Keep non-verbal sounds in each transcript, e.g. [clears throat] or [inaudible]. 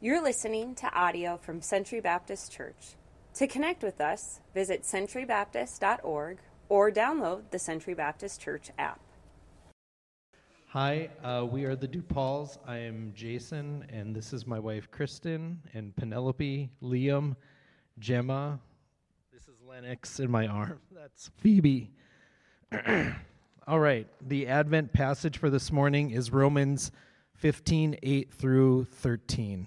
You're listening to audio from Century Baptist Church. To connect with us, visit centurybaptist.org or download the Century Baptist Church app. Hi, uh, we are the DuPauls. I am Jason, and this is my wife Kristen, and Penelope, Liam, Gemma. This is Lennox in my arm. [laughs] That's Phoebe. [clears throat] All right, the Advent passage for this morning is Romans 15 8 through 13.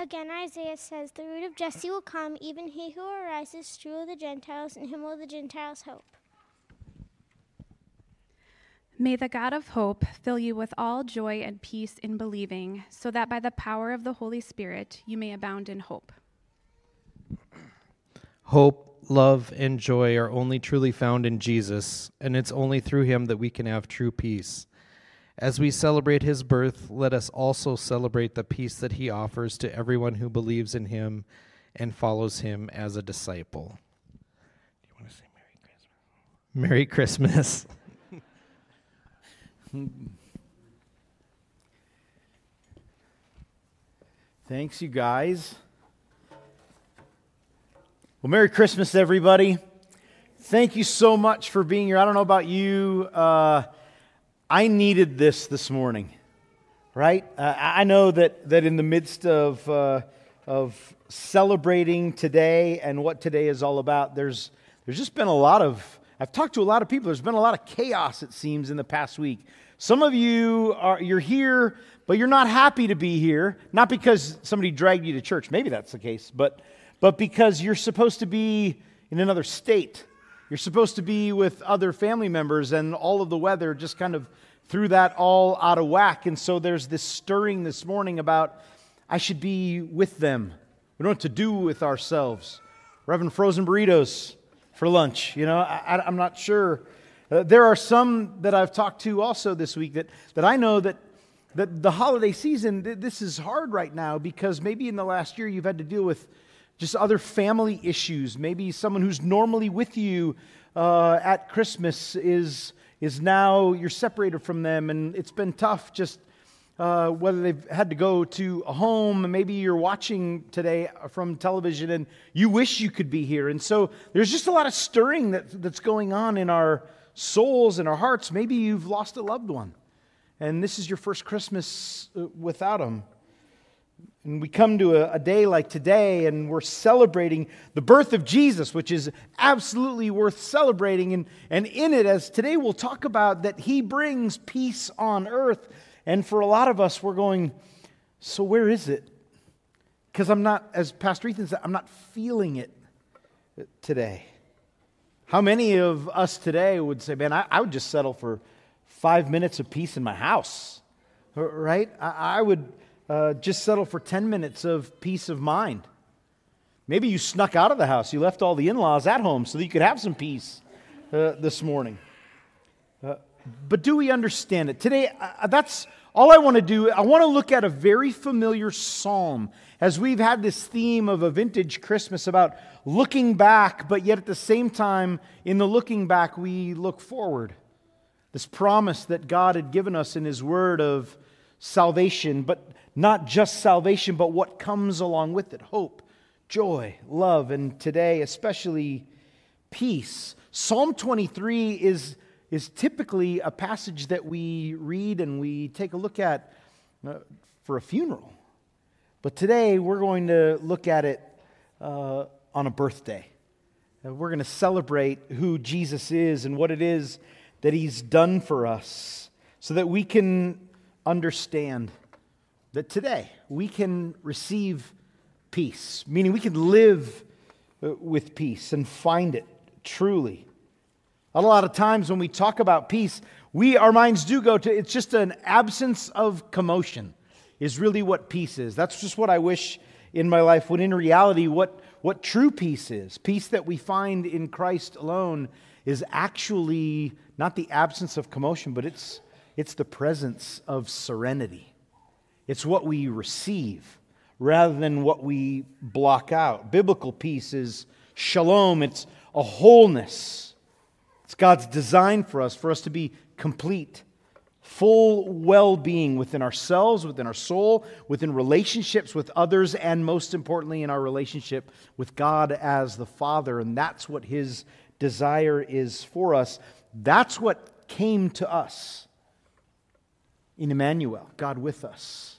Again, Isaiah says, The root of Jesse will come, even he who arises to rule the Gentiles, and him will the Gentiles hope. May the God of hope fill you with all joy and peace in believing, so that by the power of the Holy Spirit you may abound in hope. Hope, love, and joy are only truly found in Jesus, and it's only through him that we can have true peace. As we celebrate his birth, let us also celebrate the peace that he offers to everyone who believes in him and follows him as a disciple. Do you want to say Merry Christmas? Merry Christmas. [laughs] Thanks, you guys. Well, Merry Christmas, everybody. Thank you so much for being here. I don't know about you. Uh, I needed this this morning, right? Uh, I know that, that in the midst of, uh, of celebrating today and what today is all about, there's, there's just been a lot of, I've talked to a lot of people. There's been a lot of chaos, it seems, in the past week. Some of you are, you're here, but you're not happy to be here, not because somebody dragged you to church. Maybe that's the case, but, but because you're supposed to be in another state you're supposed to be with other family members, and all of the weather just kind of threw that all out of whack. And so there's this stirring this morning about I should be with them. We don't what to do with ourselves. We're having frozen burritos for lunch. You know, I, am not sure. Uh, there are some that I've talked to also this week that, that I know that, that the holiday season, this is hard right now because maybe in the last year you've had to deal with just other family issues. Maybe someone who's normally with you uh, at Christmas is, is now you're separated from them, and it's been tough just uh, whether they've had to go to a home. Maybe you're watching today from television and you wish you could be here. And so there's just a lot of stirring that, that's going on in our souls and our hearts. Maybe you've lost a loved one, and this is your first Christmas uh, without them. And we come to a, a, day like today and we're celebrating the birth of Jesus, which is absolutely worth celebrating. And, and in it, as today we'll talk about, that he brings peace on earth. And for a lot of us, we're going, so where is it? Because I'm not, as Pastor Ethan said, I'm not feeling it today. How many of us today would say, man, I, I would just settle for five minutes of peace in my house, right? I, I would uh, just settle for 10 minutes of peace of mind. Maybe you snuck out of the house. You left all the in laws at home so that you could have some peace uh, this morning. Uh, but do we understand it? Today, uh, that's all I want to do. I want to look at a very familiar psalm as we've had this theme of a vintage Christmas about looking back, but yet at the same time, in the looking back, we look forward. This promise that God had given us in His Word of salvation, but not just salvation, but what comes along with it hope, joy, love, and today, especially peace. Psalm 23 is, is typically a passage that we read and we take a look at uh, for a funeral. But today, we're going to look at it uh, on a birthday. And we're going to celebrate who Jesus is and what it is that he's done for us so that we can understand that today we can receive peace, meaning we can live uh, with peace and find it truly. A lot of times when we talk about peace, we our minds do go to it's just an absence of commotion. is really what peace is. That's just what I wish in my life, when in reality, what, what true peace is. Peace that we find in Christ alone is actually not the absence of commotion, but it's, it's the presence of serenity. It's what we receive rather than what we block out. Biblical peace is shalom, it's a wholeness. It's God's design for us, for us to be complete full well being within ourselves, within our soul, within relationships with others, and most importantly, in our relationship with God as the Father. And that's what His desire is for us. That's what came to us in Emmanuel, God with us.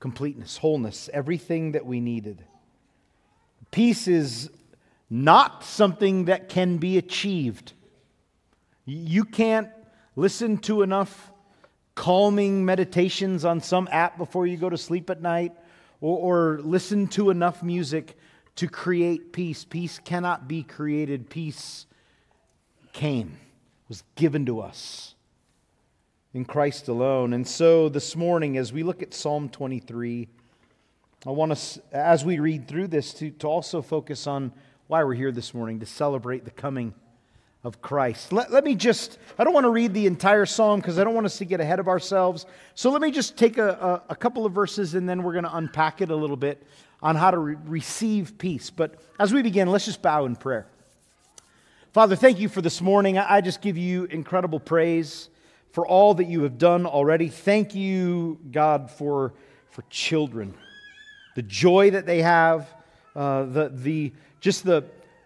Completeness, wholeness, everything that we needed. Peace is not something that can be achieved. You can't listen to enough calming meditations on some app before you go to sleep at night, or, or listen to enough music to create peace. Peace cannot be created, peace came, was given to us in Christ alone. And so this morning, as we look at Psalm 23, I want us, as we read through this, to, to also focus on why we're here this morning to celebrate the coming of Christ. Let, let me just, I don't want to read the entire psalm because I don't want us to get ahead of ourselves. So let me just take a, a, a couple of verses and then we're going to unpack it a little bit on how to re- receive peace. But as we begin, let's just bow in prayer. Father, thank you for this morning. I, I just give you incredible praise for all that you have done already. Thank you, God, for, for children, the joy that they have, uh, the, the, just the,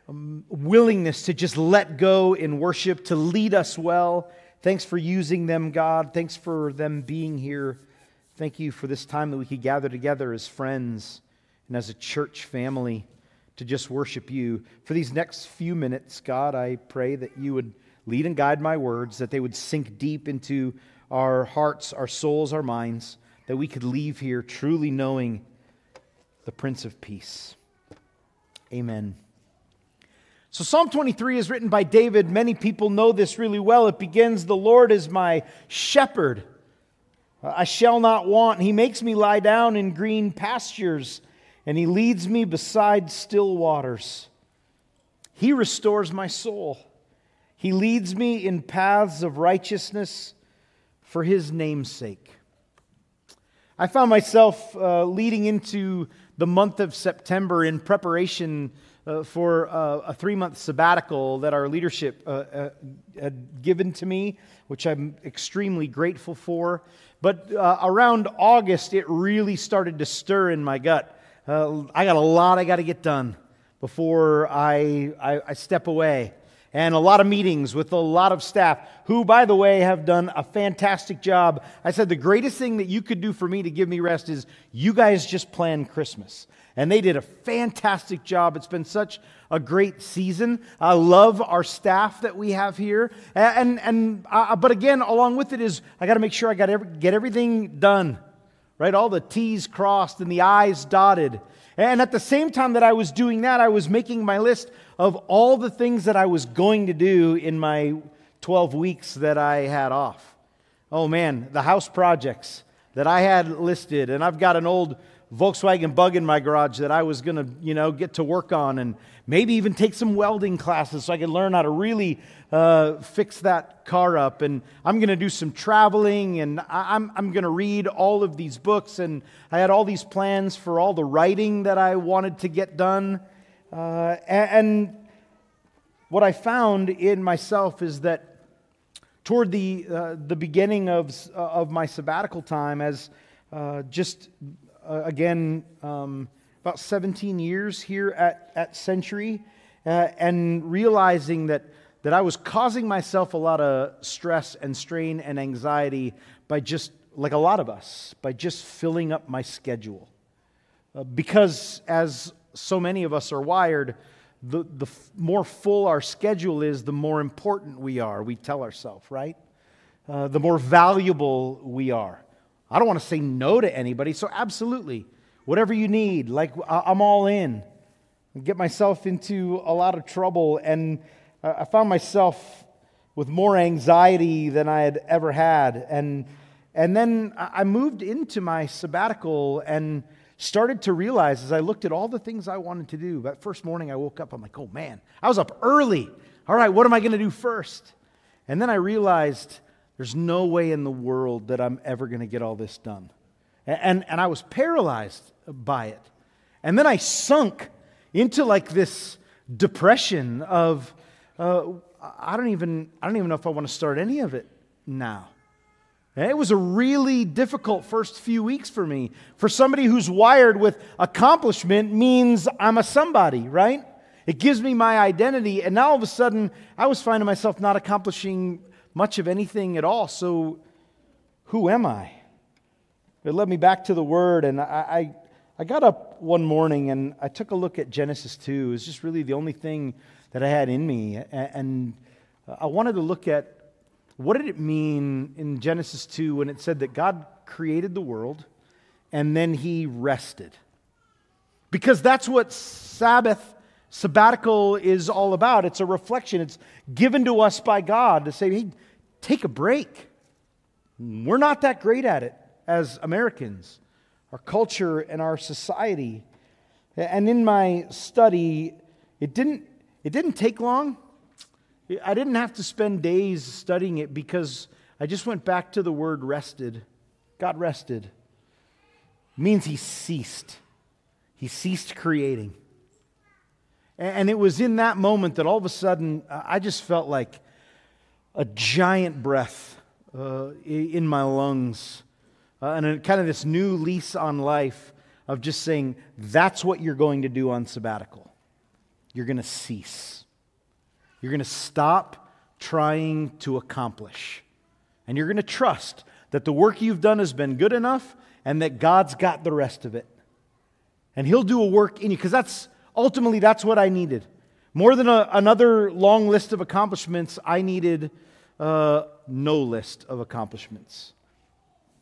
um, willingness to just let go in worship, to lead us well. Thanks for using them, God. Thanks for them being here. Thank you for this time that we could gather together as friends and as a church family to just worship you. For these next few minutes, God, I pray that you would lead and guide my words, that they would sink deep into our hearts, our souls, our minds, that we could leave here truly knowing the Prince of Peace. Amen. So, Psalm 23 is written by David. Many people know this really well. It begins The Lord is my shepherd. I shall not want. He makes me lie down in green pastures, and he leads me beside still waters. He restores my soul. He leads me in paths of righteousness for his name's sake. I found myself uh, leading into the month of September in preparation uh, for uh, a three month sabbatical that our leadership uh, uh, had given to me, which I'm extremely grateful for. But uh, around August, it really started to stir in my gut. I got a lot I got to get done before I, I, I step away and a lot of meetings with a lot of staff who, by the way, have done a fantastic job. I said, the greatest thing that you could do for me to give me rest is you guys just plan Christmas. And they did a fantastic job. It's been such a great season. I love our staff that we have here. And, and uh, but again, along with it is I got to make sure I got every, get everything done, right? All the T's crossed and the I's dotted. And at the same time that I was doing that, I was making my list of all the things that I was going to do in my 12 weeks that I had off. Oh man, the house projects that I had listed, and I've got an old Volkswagen bug in my garage that I was going to, you know, get to work on and maybe even take some welding classes so I could learn how to really uh, fix that car up. And I'm going to do some traveling and I'm, I'm going to read all of these books. And I had all these plans for all the writing that I wanted to get done. Uh, and what I found in myself is that toward the, uh, the beginning of, of my sabbatical time, as uh, just uh, again um, about 17 years here at, at Century, uh, and realizing that, that I was causing myself a lot of stress and strain and anxiety by just, like a lot of us, by just filling up my schedule. Uh, because as so many of us are wired, the, the more full our schedule is, the more important we are, we tell ourselves, right? Uh, the more valuable we are. I don't want to say no to anybody, so absolutely. Whatever you need, like I'm all in. get myself into a lot of trouble, and I found myself with more anxiety than I had ever had. And And then I moved into my sabbatical and started to realize as I looked at all the things I wanted to do. That first morning I woke up, I'm like, oh man, I was up early. All right, what am I going to do first? And then I realized there's no way in the world that I'm ever going to get all this done. And, and, and I was paralyzed by it. And then I sunk into like this depression of, uh, I, don't even, I don't even know if I want to start any of it now. It was a really difficult first few weeks for me. For somebody who's wired with accomplishment means I'm a somebody, right? It gives me my identity. And now all of a sudden, I was finding myself not accomplishing much of anything at all. So, who am I? It led me back to the Word, and I, I, I got up one morning and I took a look at Genesis 2. It was just really the only thing that I had in me. And I wanted to look at what did it mean in Genesis 2 when it said that God created the world and then he rested? Because that's what Sabbath, sabbatical is all about. It's a reflection, it's given to us by God to say, hey, take a break. We're not that great at it as Americans, our culture and our society. And in my study, it didn't, it didn't take long. I didn't have to spend days studying it because I just went back to the word rested. God rested. It means he ceased. He ceased creating. And it was in that moment that all of a sudden I just felt like a giant breath uh, in my lungs uh, and a, kind of this new lease on life of just saying, that's what you're going to do on sabbatical. You're going to cease. You're going to stop trying to accomplish. And you're going to trust that the work you've done has been good enough and that God's got the rest of it. And He'll do a work in you because that's ultimately that's what I needed. More than a, another long list of accomplishments, I needed uh, no list of accomplishments.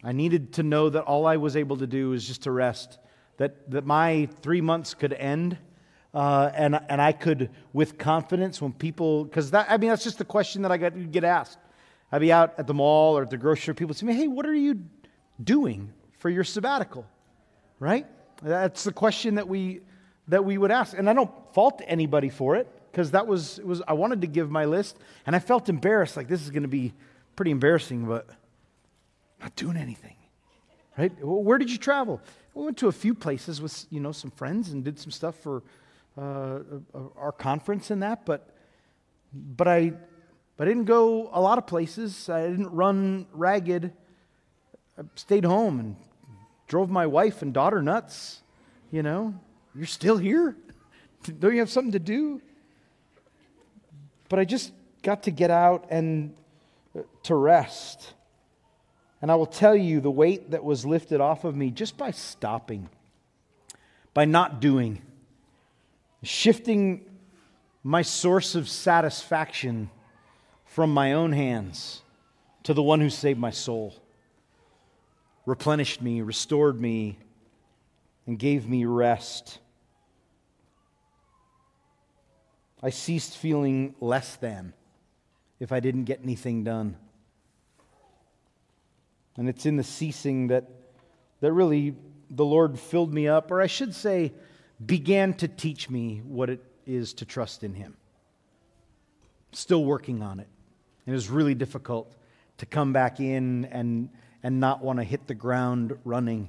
I needed to know that all I was able to do was just to rest, that, that my three months could end uh, and, and I could, with confidence, when people, because that, I mean, that's just the question that I get, get asked. I'd be out at the mall or at the grocery people say, hey, what are you doing for your sabbatical? Right? That's the question that we, that we would ask. And I don't fault anybody for it, because that was, was, I wanted to give my list, and I felt embarrassed, like this is going to be pretty embarrassing, but not doing anything. Right? Where did you travel? We went to a few places with, you know, some friends and did some stuff for uh, our conference and that, but, but I, but I didn't go a lot of places. I didn't run ragged. I stayed home and drove my wife and daughter nuts. You know, you're still here? Don't you have something to do? But I just got to get out and uh, to rest. And I will tell you the weight that was lifted off of me just by stopping, by not doing shifting my source of satisfaction from my own hands to the one who saved my soul, replenished me, restored me, and gave me rest. I ceased feeling less than if I didn't get anything done. And it's in the ceasing that, that really the Lord filled me up, or I should say, began to teach me what it is to trust in Him. Still working on it. It was really difficult to come back in and, and not want to hit the ground running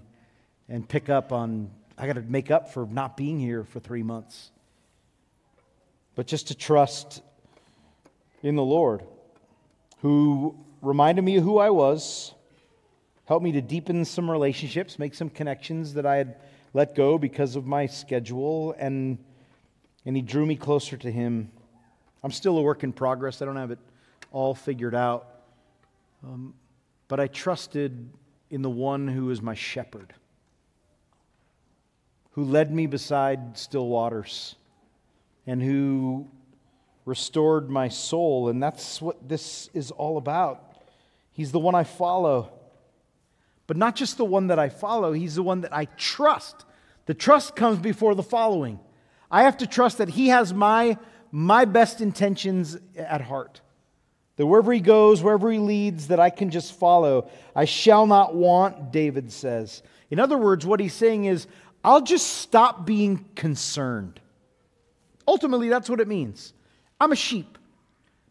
and pick up on, I got to make up for not being here for three months. But just to trust in the Lord, who reminded me of who I was, helped me to deepen some relationships, make some connections that I had let go because of my schedule, and, and He drew me closer to Him. I'm still a work in progress, I don't have it all figured out. Um, but I trusted in the one who is my shepherd, who led me beside still waters, and who restored my soul. And that's what this is all about. He's the one I follow. But not just the one that I follow, he's the one that I trust. The trust comes before the following. I have to trust that he has my, my best intentions at heart. That wherever he goes, wherever he leads, that I can just follow. I shall not want, David says. In other words, what he's saying is, I'll just stop being concerned. Ultimately, that's what it means. I'm a sheep.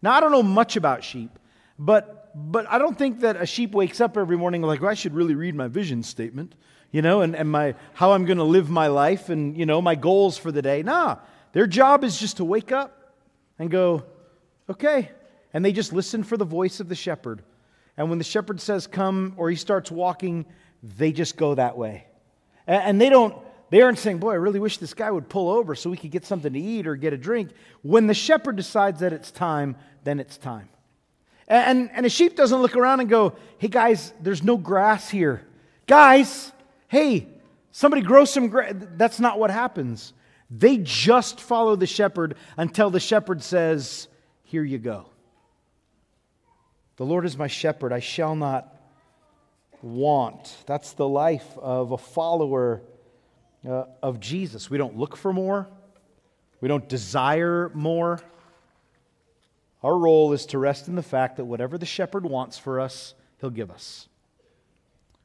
Now, I don't know much about sheep, but, but I don't think that a sheep wakes up every morning like, well, I should really read my vision statement, you know, and, and my, how I'm going to live my life and, you know, my goals for the day. Nah, their job is just to wake up and go, okay. And they just listen for the voice of the shepherd. And when the shepherd says, come, or he starts walking, they just go that way. And they don't, they aren't saying, Boy, I really wish this guy would pull over so we could get something to eat or get a drink. When the shepherd decides that it's time, then it's time. And, and a sheep doesn't look around and go, Hey, guys, there's no grass here. Guys, hey, somebody grow some grass. That's not what happens. They just follow the shepherd until the shepherd says, Here you go. The Lord is my shepherd, I shall not want. That's the life of a follower uh, of Jesus. We don't look for more, we don't desire more. Our role is to rest in the fact that whatever the shepherd wants for us, he'll give us.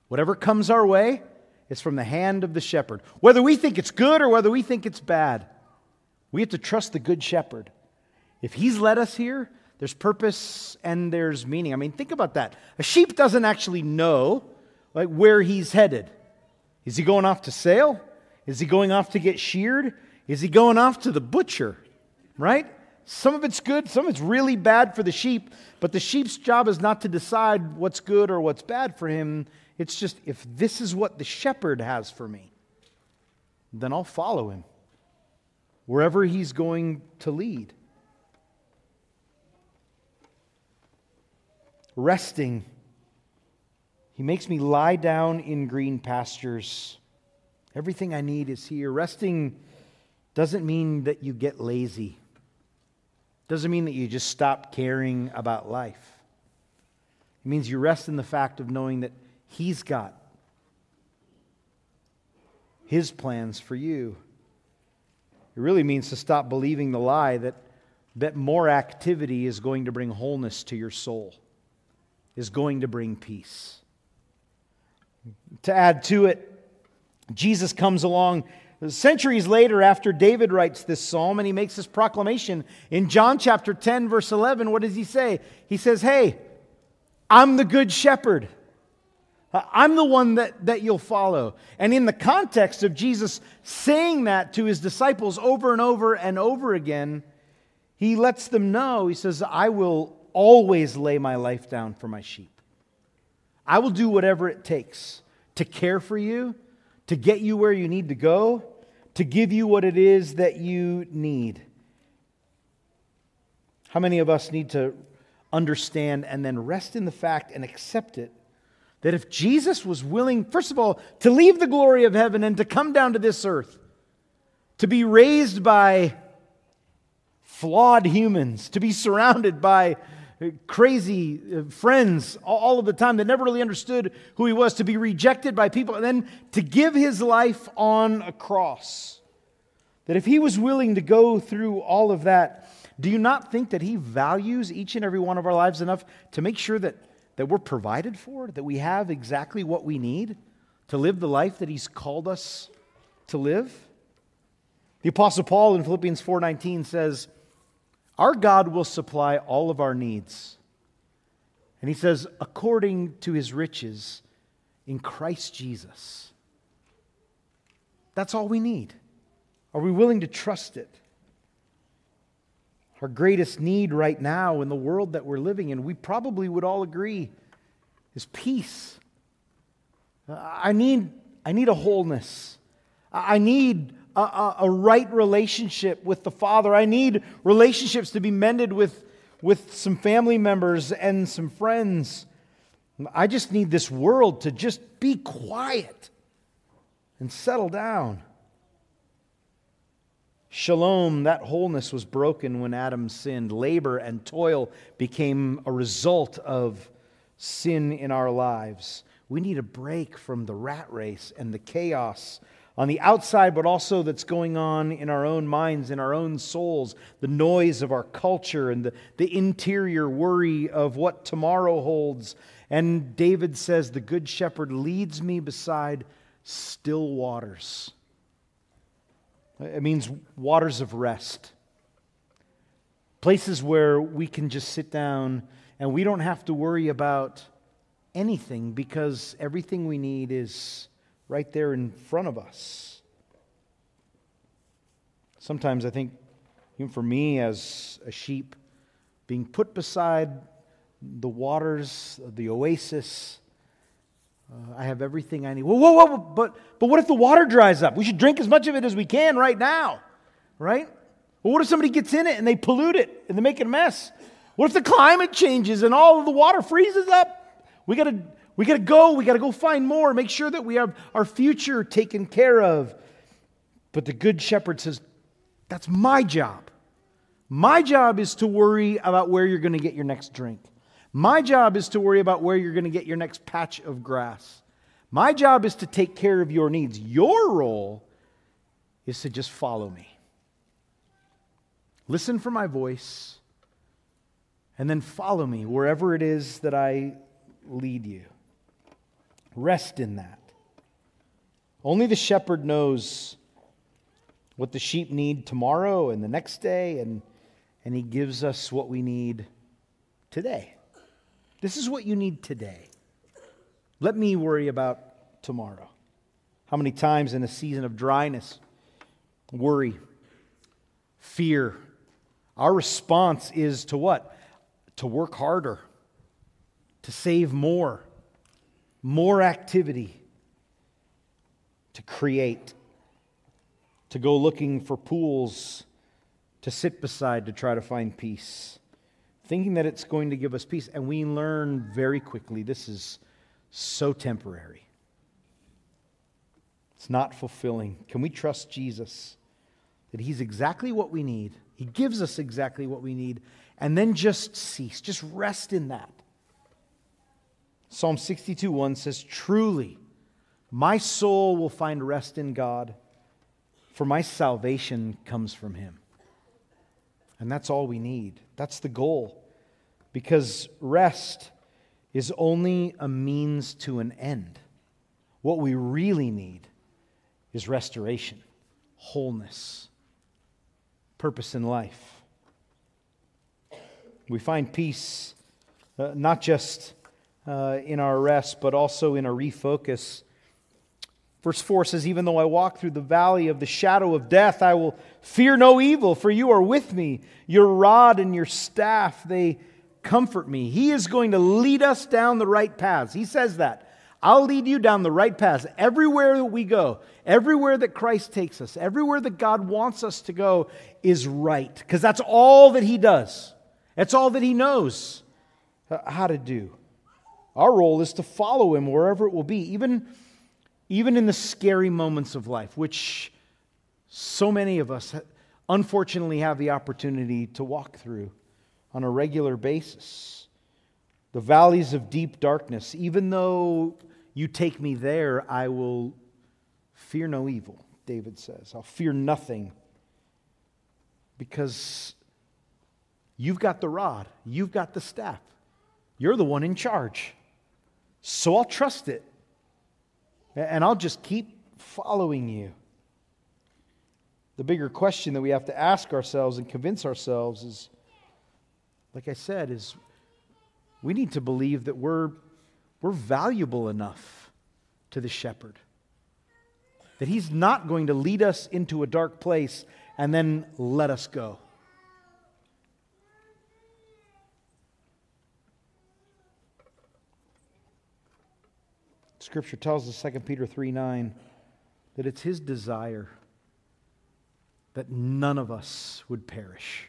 Whatever comes our way is from the hand of the shepherd. Whether we think it's good or whether we think it's bad, we have to trust the good shepherd. If he's led us here, there's purpose and there's meaning. I mean, think about that. A sheep doesn't actually know like where he's headed. Is he going off to sale? Is he going off to get sheared? Is he going off to the butcher? Right? Some of it's good, some of it's really bad for the sheep, but the sheep's job is not to decide what's good or what's bad for him. It's just if this is what the shepherd has for me, then I'll follow him wherever he's going to lead. Resting, he makes me lie down in green pastures. Everything I need is here. Resting doesn't mean that you get lazy. Doesn't mean that you just stop caring about life. It means you rest in the fact of knowing that He's got His plans for you. It really means to stop believing the lie that, that more activity is going to bring wholeness to your soul, is going to bring peace. To add to it, Jesus comes along centuries later after David writes this psalm and he makes this proclamation. In John chapter 10, verse 11, what does he say? He says, Hey, I'm the good shepherd. Uh, I'm the one that, that you'll follow. And in the context of Jesus saying that to his disciples over and over and over again, he lets them know, he says, I will always lay my life down for my sheep. I will do whatever it takes to care for you to get you where you need to go, to give you what it is that you need. How many of us need to understand and then rest in the fact and accept it that if Jesus was willing, first of all, to leave the glory of heaven and to come down to this earth, to be raised by flawed humans, to be surrounded by crazy uh, friends all of the time that never really understood who he was, to be rejected by people, and then to give his life on a cross. That if he was willing to go through all of that, do you not think that he values each and every one of our lives enough to make sure that, that we're provided for, that we have exactly what we need to live the life that he's called us to live? The apostle Paul in Philippians 4:19 says, our God will supply all of our needs. And he says, according to his riches in Christ Jesus. That's all we need. Are we willing to trust it? Our greatest need right now in the world that we're living in, we probably would all agree, is peace. I need, I need a wholeness. I need a, a, right relationship with the Father. I need relationships to be mended with, with some family members and some friends. I just need this world to just be quiet and settle down. Shalom, that wholeness was broken when Adam sinned. Labor and toil became a result of sin in our lives. We need a break from the rat race and the chaos on the outside, but also that's going on in our own minds, in our own souls, the noise of our culture and the, the interior worry of what tomorrow holds. And David says, The Good Shepherd leads me beside still waters. It means waters of rest. Places where we can just sit down and we don't have to worry about anything because everything we need is right there in front of us. Sometimes I think, even for me as a sheep, being put beside the waters, of the oasis, uh, I have everything I need. Whoa, whoa, whoa, but, but what if the water dries up? We should drink as much of it as we can right now, right? Well, what if somebody gets in it and they pollute it and they make it a mess? What if the climate changes and all of the water freezes up? We got to we got to go. We got to go find more. Make sure that we have our future taken care of. But the good shepherd says, That's my job. My job is to worry about where you're going to get your next drink. My job is to worry about where you're going to get your next patch of grass. My job is to take care of your needs. Your role is to just follow me. Listen for my voice and then follow me wherever it is that I lead you. Rest in that. Only the shepherd knows what the sheep need tomorrow and the next day, and, and he gives us what we need today. This is what you need today. Let me worry about tomorrow. How many times in a season of dryness, worry, fear, our response is to what? To work harder, to save more, more activity, to create, to go looking for pools to sit beside to try to find peace, thinking that it's going to give us peace. And we learn very quickly this is so temporary. It's not fulfilling. Can we trust Jesus that He's exactly what we need? He gives us exactly what we need, and then just cease, just rest in that. Psalm 62 1 says, Truly, my soul will find rest in God, for my salvation comes from Him. And that's all we need. That's the goal. Because rest is only a means to an end. What we really need is restoration, wholeness, purpose in life. We find peace uh, not just uh, in our rest, but also in a refocus. Verse 4 says, Even though I walk through the valley of the shadow of death, I will fear no evil, for you are with me. Your rod and your staff, they comfort me. He is going to lead us down the right paths. He says that. I'll lead you down the right paths. Everywhere that we go, everywhere that Christ takes us, everywhere that God wants us to go is right, because that's all that He does. That's all that He knows how to do. Our role is to follow him wherever it will be, even, even in the scary moments of life, which so many of us unfortunately have the opportunity to walk through on a regular basis. The valleys of deep darkness, even though you take me there, I will fear no evil, David says. I'll fear nothing because you've got the rod, you've got the staff, you're the one in charge. So I'll trust it. And I'll just keep following you. The bigger question that we have to ask ourselves and convince ourselves is like I said, is we need to believe that we're, we're valuable enough to the shepherd. That he's not going to lead us into a dark place and then let us go. Scripture tells us, 2 Peter 3 9, that it's his desire that none of us would perish.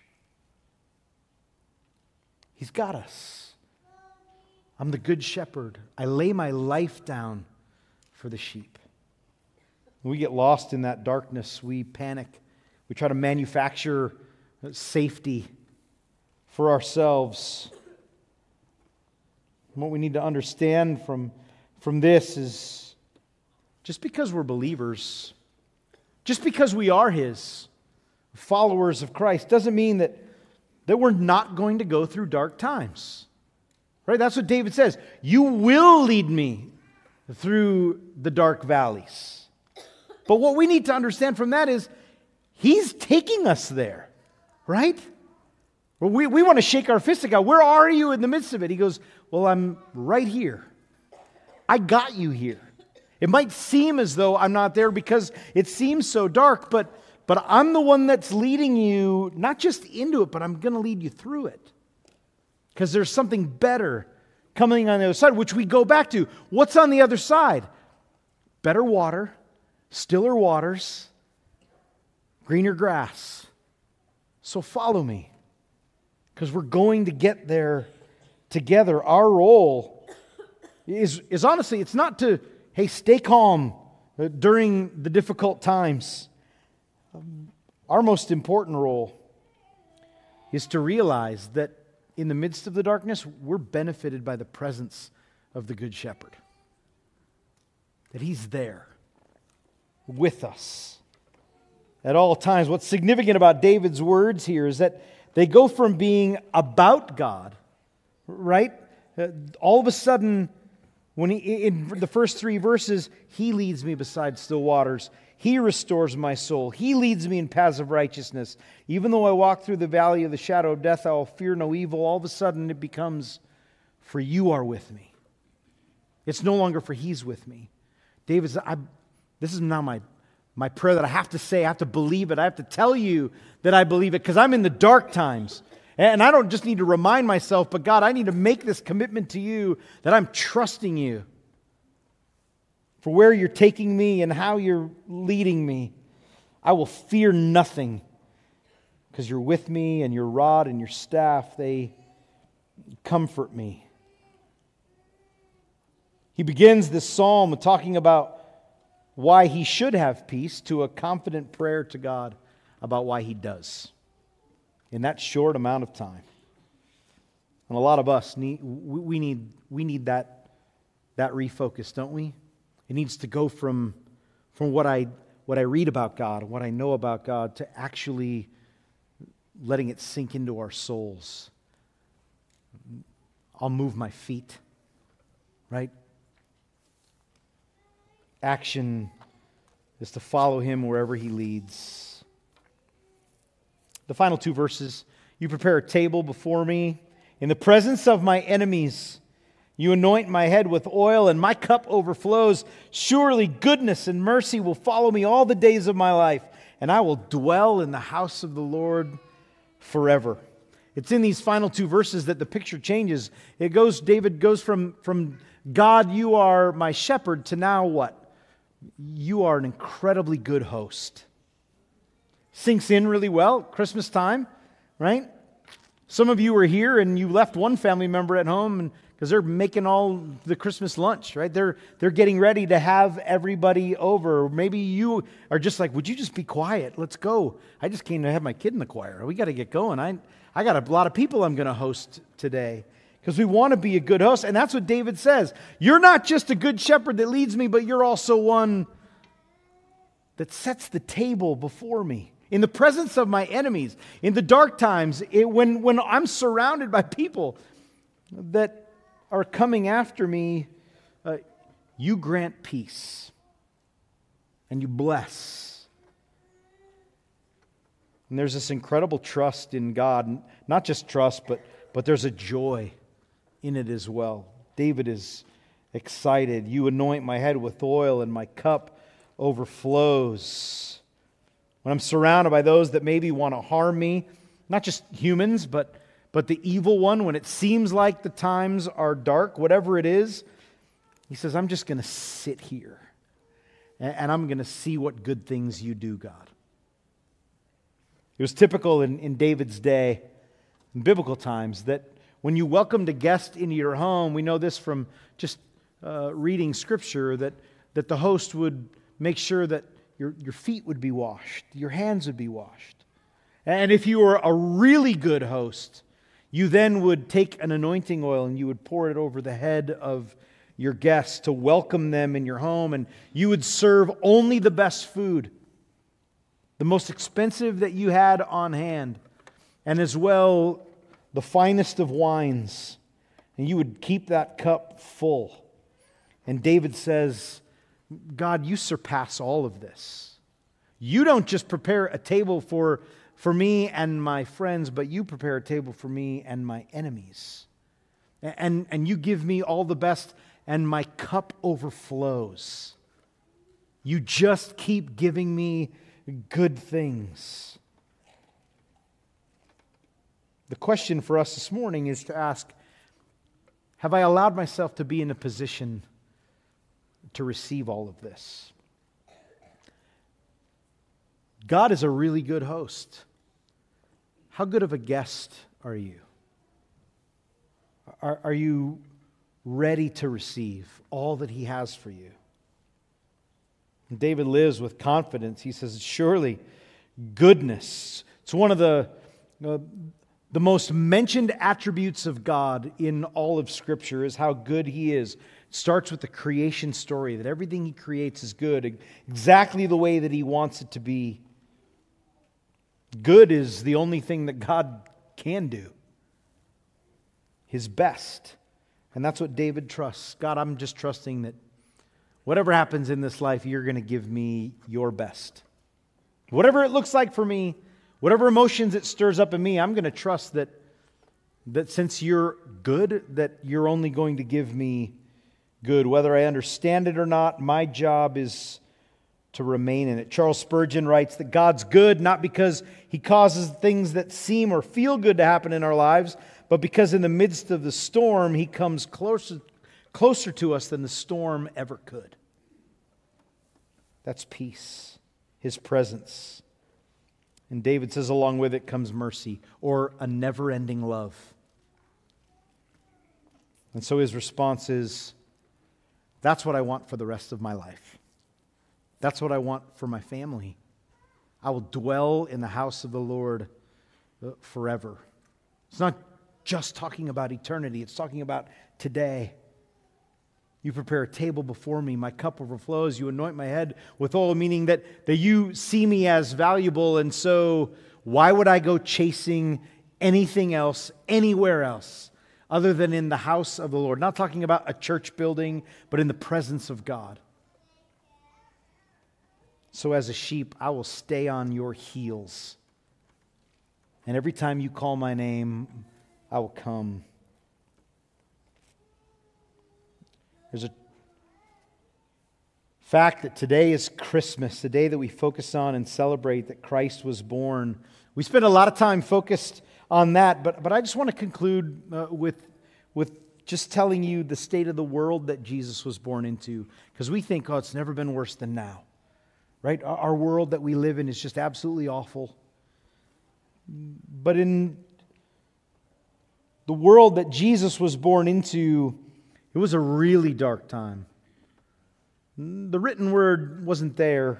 He's got us. I'm the good shepherd. I lay my life down for the sheep. When we get lost in that darkness, we panic. We try to manufacture safety for ourselves. And what we need to understand from from this is just because we're believers Just because we are His, followers of Christ, doesn't mean that, that we're not going to go through dark times. Right? That's what David says. You will lead me through the dark valleys. But what we need to understand from that is He's taking us there, right? Well, we, we want to shake our fist at God. Where are you in the midst of it? He goes, Well, I'm right here. I got you here. It might seem as though I'm not there because it seems so dark, but, but I'm the one that's leading you not just into it, but I'm going to lead you through it. Because there's something better coming on the other side, which we go back to. What's on the other side? Better water, stiller waters, greener grass. So follow me, because we're going to get there together. Our role is, is honestly, it's not to, hey, stay calm uh, during the difficult times. Our most important role is to realize that in the midst of the darkness, we're benefited by the presence of the Good Shepherd. That He's there with us at all times. What's significant about David's words here is that they go from being about God, right? Uh, all of a sudden, when he, in the first three verses, he leads me beside still waters. He restores my soul. He leads me in paths of righteousness. Even though I walk through the valley of the shadow of death, I will fear no evil. All of a sudden, it becomes, For you are with me. It's no longer for He's with me. David's, I, this is now my my prayer that I have to say, I have to believe it. I have to tell you that I believe it because I'm in the dark times. And I don't just need to remind myself, but God, I need to make this commitment to you that I'm trusting you for where you're taking me and how you're leading me. I will fear nothing because you're with me and your rod and your staff, they comfort me. He begins this psalm talking about why he should have peace to a confident prayer to God about why he does in that short amount of time. And a lot of us need we need we need that that refocus, don't we? It needs to go from from what I what I read about God, what I know about God to actually letting it sink into our souls. I'll move my feet, right? action is to follow him wherever he leads. The final two verses You prepare a table before me in the presence of my enemies. You anoint my head with oil, and my cup overflows. Surely goodness and mercy will follow me all the days of my life, and I will dwell in the house of the Lord forever. It's in these final two verses that the picture changes. It goes, David goes from, from God, you are my shepherd, to now what? you are an incredibly good host. Sinks in really well, Christmas time, right? Some of you are here and you left one family member at home because they're making all the Christmas lunch, right? They're, they're getting ready to have everybody over. Maybe you are just like, would you just be quiet? Let's go. I just came to have my kid in the choir. We got to get going. I, I got a lot of people I'm going to host today because we want to be a good host. And that's what David says. You're not just a good shepherd that leads me, but you're also one that sets the table before me in the presence of my enemies, in the dark times, it, when, when I'm surrounded by people that are coming after me, uh, you grant peace and you bless. And there's this incredible trust in God, not just trust, but, but there's a joy in it as well. David is excited. You anoint my head with oil, and my cup overflows. When I'm surrounded by those that maybe want to harm me, not just humans, but, but the evil one, when it seems like the times are dark, whatever it is, he says, I'm just going to sit here and, and I'm going to see what good things you do, God. It was typical in, in David's day, in biblical times, that when you welcomed a guest into your home, we know this from just uh, reading scripture, that, that the host would make sure that your, your feet would be washed, your hands would be washed. And if you were a really good host, you then would take an anointing oil and you would pour it over the head of your guests to welcome them in your home, and you would serve only the best food. the most expensive that you had on hand, and as well the finest of wines, and you would keep that cup full. And David says, God, you surpass all of this. You don't just prepare a table for, for me and my friends, but you prepare a table for me and my enemies. And, and you give me all the best, and my cup overflows. You just keep giving me good things. The question for us this morning is to ask Have I allowed myself to be in a position to receive all of this? God is a really good host. How good of a guest are you? Are, are you ready to receive all that He has for you? And David lives with confidence. He says, Surely goodness. It's one of the, uh, the most mentioned attributes of God in all of Scripture is how good He is. Starts with the creation story, that everything He creates is good, exactly the way that He wants it to be. Good is the only thing that God can do, His best. And that's what David trusts. God, I'm just trusting that whatever happens in this life, you're going to give me your best. Whatever it looks like for me, whatever emotions it stirs up in me, I'm going to trust that, that since you're good, that you're only going to give me good. Whether I understand it or not, my job is to remain in it. Charles Spurgeon writes that God's good not because he causes things that seem or feel good to happen in our lives, but because in the midst of the storm, he comes closer, closer to us than the storm ever could. That's peace, his presence. And David says, along with it comes mercy or a never ending love. And so his response is, That's what I want for the rest of my life. That's what I want for my family. I will dwell in the house of the Lord uh, forever. It's not just talking about eternity, it's talking about today. You prepare a table before me, my cup overflows. You anoint my head with oil, meaning that, that you see me as valuable, and so why would I go chasing anything else, anywhere else, other than in the house of the Lord? Not talking about a church building, but in the presence of God. So, as a sheep, I will stay on your heels. And every time you call my name, I will come. There's a fact that today is Christmas, the day that we focus on and celebrate that Christ was born. We spend a lot of time focused on that, but, but I just want to conclude uh, with, with just telling you the state of the world that Jesus was born into, because we think, oh, it's never been worse than now right? Our world that we live in is just absolutely awful. But in the world that Jesus was born into, it was a really dark time. The written word wasn't there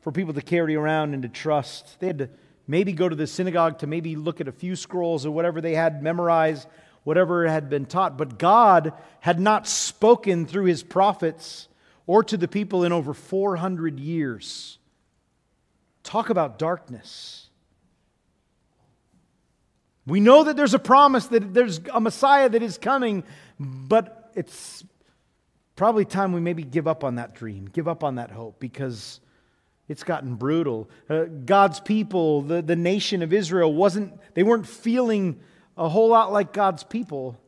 for people to carry around and to trust. They had to maybe go to the synagogue to maybe look at a few scrolls or whatever they had memorized, whatever had been taught. But God had not spoken through his prophets or to the people in over 400 years. Talk about darkness. We know that there's a promise that there's a Messiah that is coming, but it's probably time we maybe give up on that dream, give up on that hope, because it's gotten brutal. Uh, God's people, the, the nation of Israel, wasn't, they weren't feeling a whole lot like God's people.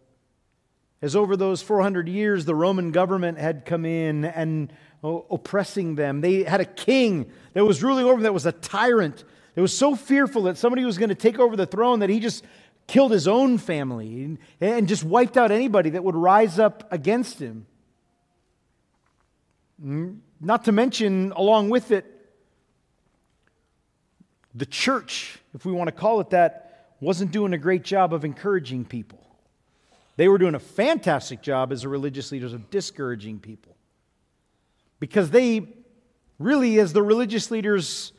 As over those 400 years, the Roman government had come in and oh, oppressing them. They had a king that was ruling over them that was a tyrant. That was so fearful that somebody was going to take over the throne that he just killed his own family and, and just wiped out anybody that would rise up against him. Mm, not to mention, along with it, the church, if we want to call it that, wasn't doing a great job of encouraging people. They were doing a fantastic job as the religious leaders of discouraging people. Because they really, as the religious leaders,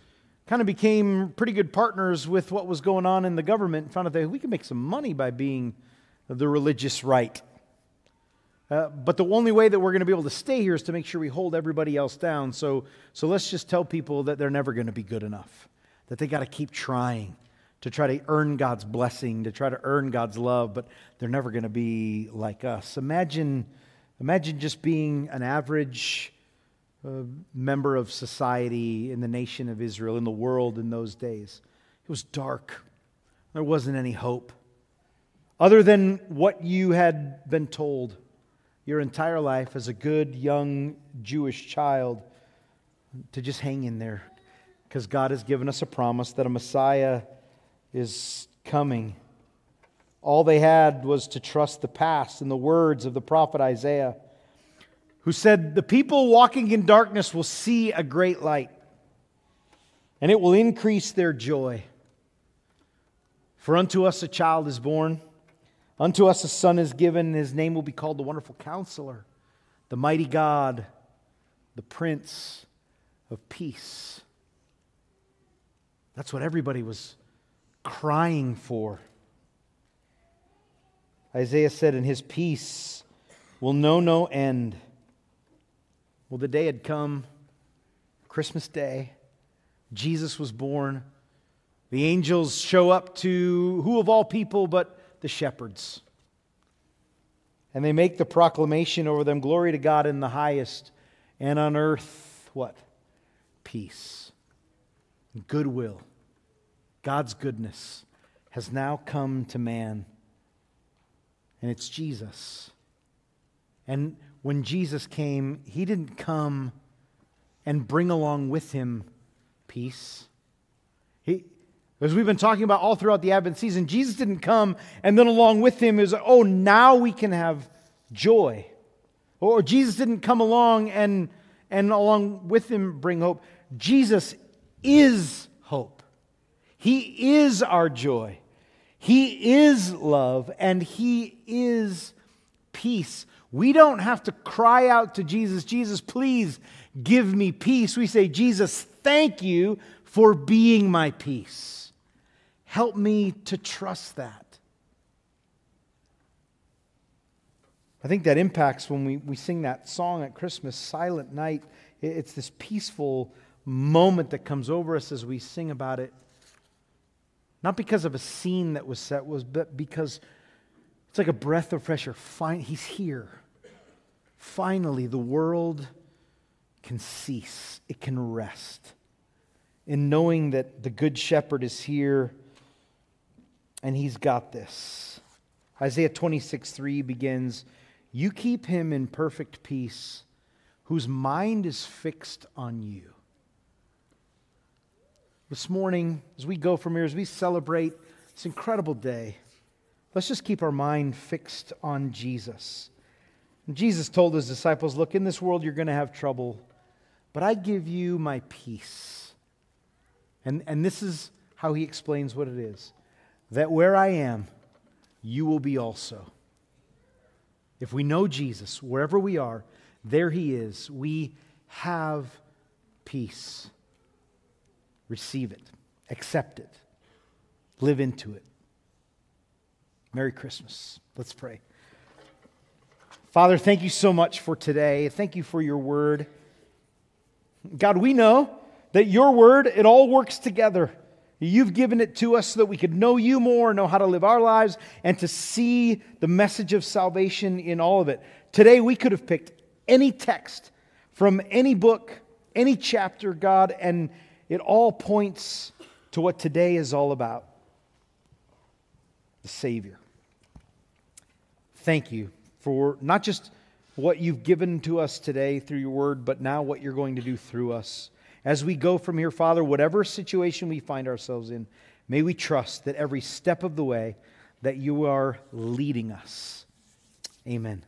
kind of became pretty good partners with what was going on in the government and found out that we can make some money by being the religious right. Uh, but the only way that we're going to be able to stay here is to make sure we hold everybody else down. So, so let's just tell people that they're never going to be good enough. That they got to keep trying to try to earn God's blessing, to try to earn God's love, but they're never going to be like us. Imagine, imagine just being an average uh, member of society in the nation of Israel, in the world in those days. It was dark, there wasn't any hope. Other than what you had been told your entire life as a good young Jewish child, to just hang in there because God has given us a promise that a Messiah is coming. All they had was to trust the past and the words of the prophet Isaiah, who said, The people walking in darkness will see a great light, and it will increase their joy. For unto us a child is born, unto us a son is given, and his name will be called the Wonderful Counselor, the Mighty God, the Prince of Peace. That's what everybody was crying for. Isaiah said, "In his peace will know no end. Well, the day had come, Christmas Day. Jesus was born. The angels show up to who of all people but the shepherds. And they make the proclamation over them glory to God in the highest, and on earth, what? Peace, goodwill God's goodness has now come to man, and it's Jesus. And when Jesus came, he didn't come and bring along with him peace. He, as we've been talking about all throughout the Advent season, Jesus didn't come and then along with him is, oh, now we can have joy. Or Jesus didn't come along and, and along with him bring hope. Jesus is hope. He is our joy. He is love and He is peace. We don't have to cry out to Jesus, Jesus, please give me peace. We say, Jesus, thank you for being my peace. Help me to trust that. I think that impacts when we, we sing that song at Christmas, Silent Night. It's this peaceful moment that comes over us as we sing about it. Not because of a scene that was set, was but because it's like a breath of fresh air. He's here. Finally, the world can cease. It can rest in knowing that the Good Shepherd is here and he's got this. Isaiah 26 3 begins You keep him in perfect peace, whose mind is fixed on you this morning, as we go from here, as we celebrate this incredible day, let's just keep our mind fixed on Jesus. And Jesus told his disciples, Look, in this world you're going to have trouble, but I give you my peace. And, and this is how he explains what it is that where I am, you will be also. If we know Jesus, wherever we are, there he is. We have peace. Receive it, accept it, live into it. Merry Christmas. Let's pray. Father, thank you so much for today. Thank you for your word. God, we know that your word, it all works together. You've given it to us so that we could know you more, know how to live our lives, and to see the message of salvation in all of it. Today, we could have picked any text from any book, any chapter, God, and it all points to what today is all about the Savior. Thank you for not just what you've given to us today through your word, but now what you're going to do through us. As we go from here, Father, whatever situation we find ourselves in, may we trust that every step of the way that you are leading us. Amen.